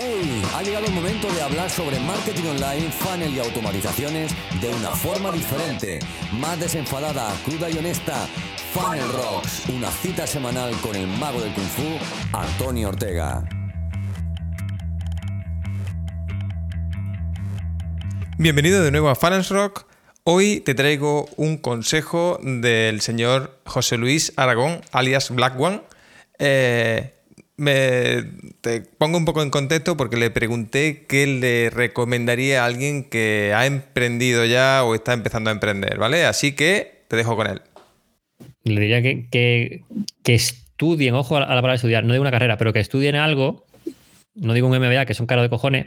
¡Hey! Ha llegado el momento de hablar sobre marketing online, funnel y automatizaciones de una forma diferente, más desenfadada, cruda y honesta. Funnel Rocks, una cita semanal con el mago del kung fu, Antonio Ortega. Bienvenido de nuevo a Funnel Rock. Hoy te traigo un consejo del señor José Luis Aragón, alias Black One. Eh, me te pongo un poco en contexto porque le pregunté qué le recomendaría a alguien que ha emprendido ya o está empezando a emprender, ¿vale? Así que te dejo con él. Le diría que, que, que estudien, ojo a la palabra estudiar, no de una carrera, pero que estudien algo, no digo un MBA, que son caros de cojones,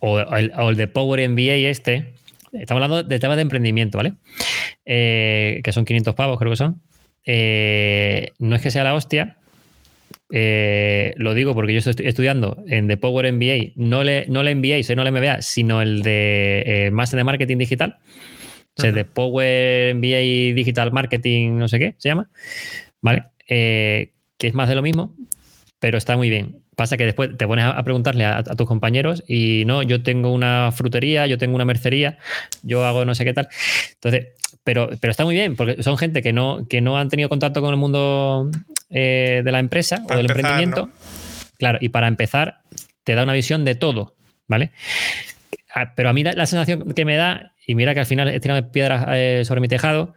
o el, o el de Power MBA este, estamos hablando de temas de emprendimiento, ¿vale? Eh, que son 500 pavos, creo que son. Eh, no es que sea la hostia, eh, lo digo porque yo estoy estudiando en The Power MBA, no le, no le MBA, no le MBA, sino el de eh, Master de Marketing Digital. O sea, de Power MBA Digital Marketing, no sé qué se llama. ¿Vale? Eh, que es más de lo mismo, pero está muy bien. Pasa que después te pones a preguntarle a, a, tus compañeros y no, yo tengo una frutería, yo tengo una mercería, yo hago no sé qué tal. Entonces, pero, pero está muy bien, porque son gente que no, que no han tenido contacto con el mundo eh, de la empresa para o del empezar, emprendimiento. ¿no? Claro, y para empezar, te da una visión de todo, ¿vale? Pero a mí la, la sensación que me da, y mira que al final he tirado piedras eh, sobre mi tejado,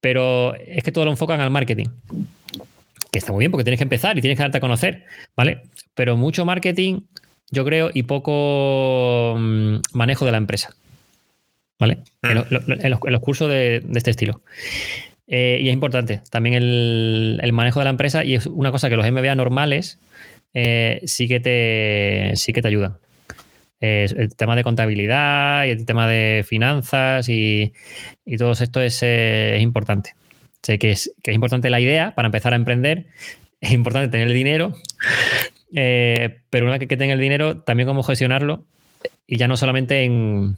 pero es que todo lo enfocan al marketing. Que está muy bien porque tienes que empezar y tienes que darte a conocer, ¿vale? Pero mucho marketing, yo creo, y poco mmm, manejo de la empresa. ¿Vale? Mm. En, lo, en, los, en, los, cursos de, de este estilo. Eh, y es importante también el, el, manejo de la empresa y es una cosa que los MBA normales eh, sí, que te, sí que te ayudan. Eh, el tema de contabilidad y el tema de finanzas y, y todo esto es, es importante. Sé que es, que es importante la idea para empezar a emprender, es importante tener el dinero, pero una vez que tenga el dinero, también cómo gestionarlo y ya no solamente en,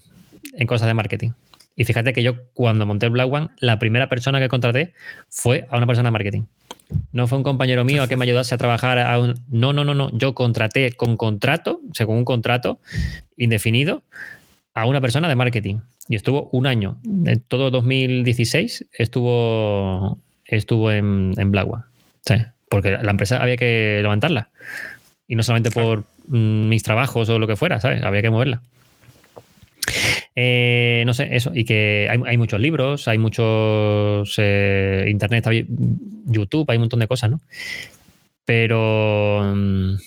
en cosas de marketing. Y fíjate que yo cuando monté el Black One, la primera persona que contraté fue a una persona de marketing. No fue un compañero mío a que me ayudase a trabajar a un... No, no, no, no. Yo contraté con contrato, según un contrato indefinido, a una persona de marketing. Y estuvo un año. En todo 2016 estuvo, estuvo en, en Black One. Sí, porque la empresa había que levantarla. Y no solamente por mm, mis trabajos o lo que fuera, ¿sabes? Había que moverla. Eh, no sé, eso, y que hay, hay muchos libros, hay muchos eh, internet, YouTube, hay un montón de cosas, ¿no? Pero. Um,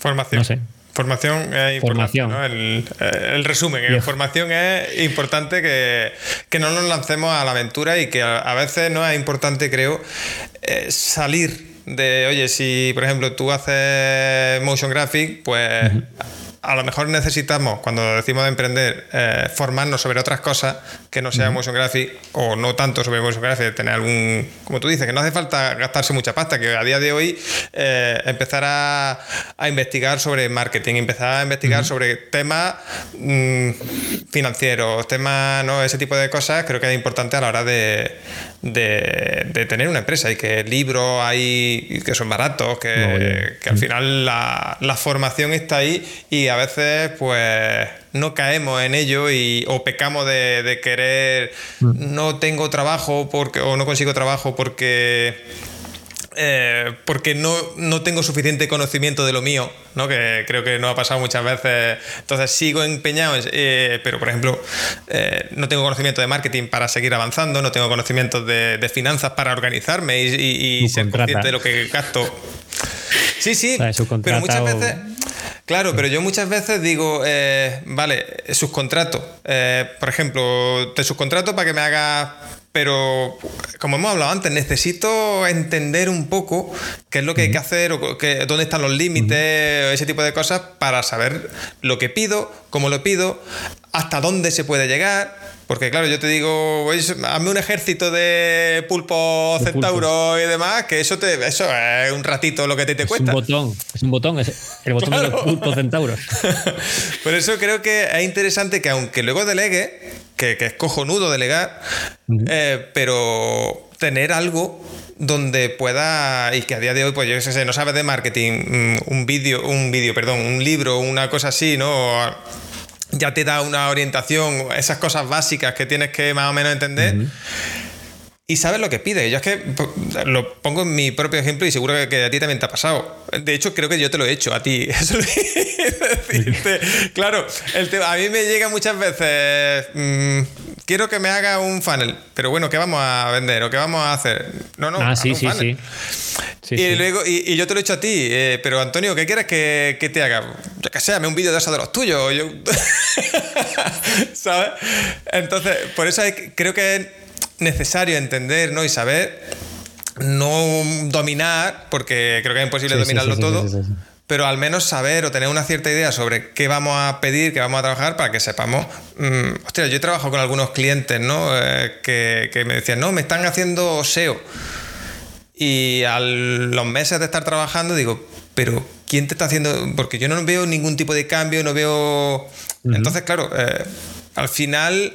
Formación. No sé. Formación es Formación. ¿no? el, el, resumen, la formación es importante que, que, no nos lancemos a la aventura y que a, a veces no es importante, creo, eh, salir de, oye, si por ejemplo tú haces motion graphic, pues. Uh -huh a lo mejor necesitamos, cuando decimos de emprender, eh, formarnos sobre otras cosas que no sea uh -huh. motion graphic o no tanto sobre motion graphic, tener algún, como tú dices, que no hace falta gastarse mucha pasta, que a día de hoy eh, empezar a, a, investigar sobre marketing, empezar a investigar uh -huh. sobre temas mmm, financieros, temas, ¿no? ese tipo de cosas, creo que es importante a la hora de, de, de tener una empresa y que libros hay que son baratos, que, no, que al final la, la formación está ahí y a veces pues no caemos en ello y, o pecamos de, de querer no tengo trabajo porque, o no consigo trabajo porque eh, porque no, no, tengo suficiente conocimiento de lo mío, ¿no? que creo que no ha pasado muchas veces. Entonces sigo empeñado, eh, pero por ejemplo, eh, no tengo conocimiento de marketing para seguir avanzando, no tengo conocimiento de, de finanzas para organizarme y, y, y ser consciente de lo que gasto. Sí, sí, pero muchas veces... Claro, pero yo muchas veces digo, eh, vale, subcontrato. Eh, por ejemplo, te subcontrato para que me hagas pero como hemos hablado antes, necesito entender un poco qué es lo que hay que hacer, o que, dónde están los límites, ese tipo de cosas, para saber lo que pido, cómo lo pido, hasta dónde se puede llegar. Porque claro, yo te digo, hazme un ejército de pulpo centauro y demás, que eso te eso es un ratito lo que te, te cuesta. Es un botón, es un botón, es el botón claro. de los pulpos centauros. Por eso creo que es interesante que aunque luego delegue, que, que es cojonudo delegar, uh -huh. eh, pero tener algo donde pueda y que a día de hoy pues yo sé no sabes de marketing mm, un vídeo un vídeo perdón un libro una cosa así no ya te da una orientación esas cosas básicas que tienes que más o menos entender y sabes lo que pide. Yo es que lo pongo en mi propio ejemplo y seguro que a ti también te ha pasado. De hecho, creo que yo te lo he hecho a ti. Eso claro, el a mí me llega muchas veces. Mm, quiero que me haga un funnel, pero bueno, ¿qué vamos a vender o qué vamos a hacer? No, no, ah, sí, sí, sí, y luego, y, yo te lo he hecho a ti, eh, pero Antonio, ¿qué quieres que, que, te haga? Yo que sé, un vídeo de eso de los tuyos. Yo... ¿Sabes? Entonces, por eso creo que necesario entender ¿no? y saber, no dominar, porque creo que es imposible dominarlo todo, pero al menos saber o tener una cierta idea sobre qué vamos a pedir, qué vamos a trabajar para que sepamos. Mmm, hostia, yo he trabajado con algunos clientes ¿no? Eh, que, que me decían, no, me están haciendo SEO. Y a los meses de estar trabajando digo, pero ¿quién te está haciendo? Porque yo no veo ningún tipo de cambio, no veo... Entonces, claro, eh, al final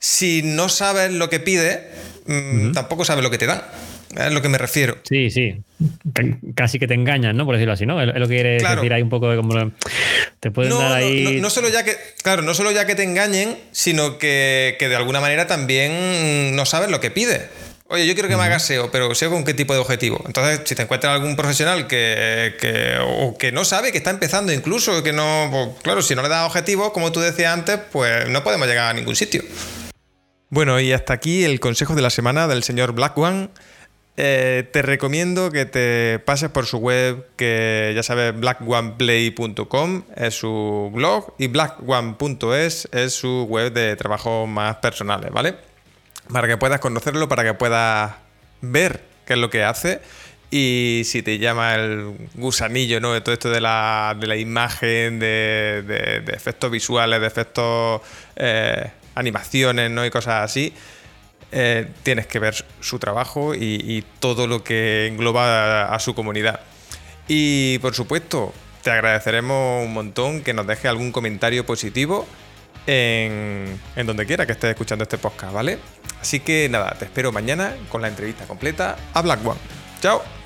si no sabes lo que pide, mm, tampoco sabes lo que te da. Es lo que me refiero. Sí, sí. Casi que te engañan, ¿no? Por decirlo así, ¿no? Es lo que quieres decir ahí un poco de como. Te pueden dar ahí. No, solo ya que. Claro, no solo ya que te engañen, sino que, de alguna manera también no sabes lo que pide. Oye, yo quiero que me hagas SEO, pero SEO con qué tipo de objetivo. Entonces, si te encuentras algún profesional que, que, o que no sabe, que está empezando incluso, que no. Pues, claro, si no le das objetivos, como tú decías antes, pues no podemos llegar a ningún sitio. Bueno, y hasta aquí el consejo de la semana del señor Black One. Eh, te recomiendo que te pases por su web, que ya sabes, blackoneplay.com es su blog y blackone.es es su web de trabajo más personales, ¿vale? Para que puedas conocerlo, para que puedas ver qué es lo que hace y si te llama el gusanillo, ¿no? De todo esto de la, imagen, de, efectos visuales, de efectos eh, animaciones ¿no? y cosas así, eh, tienes que ver su trabajo y, todo lo que engloba a, su comunidad. Y por supuesto, te agradeceremos un montón que nos deje algún comentario positivo en, en, donde quiera que estés escuchando este podcast, ¿vale? Así que nada, te espero mañana con la entrevista completa a Black One. ¡Chao!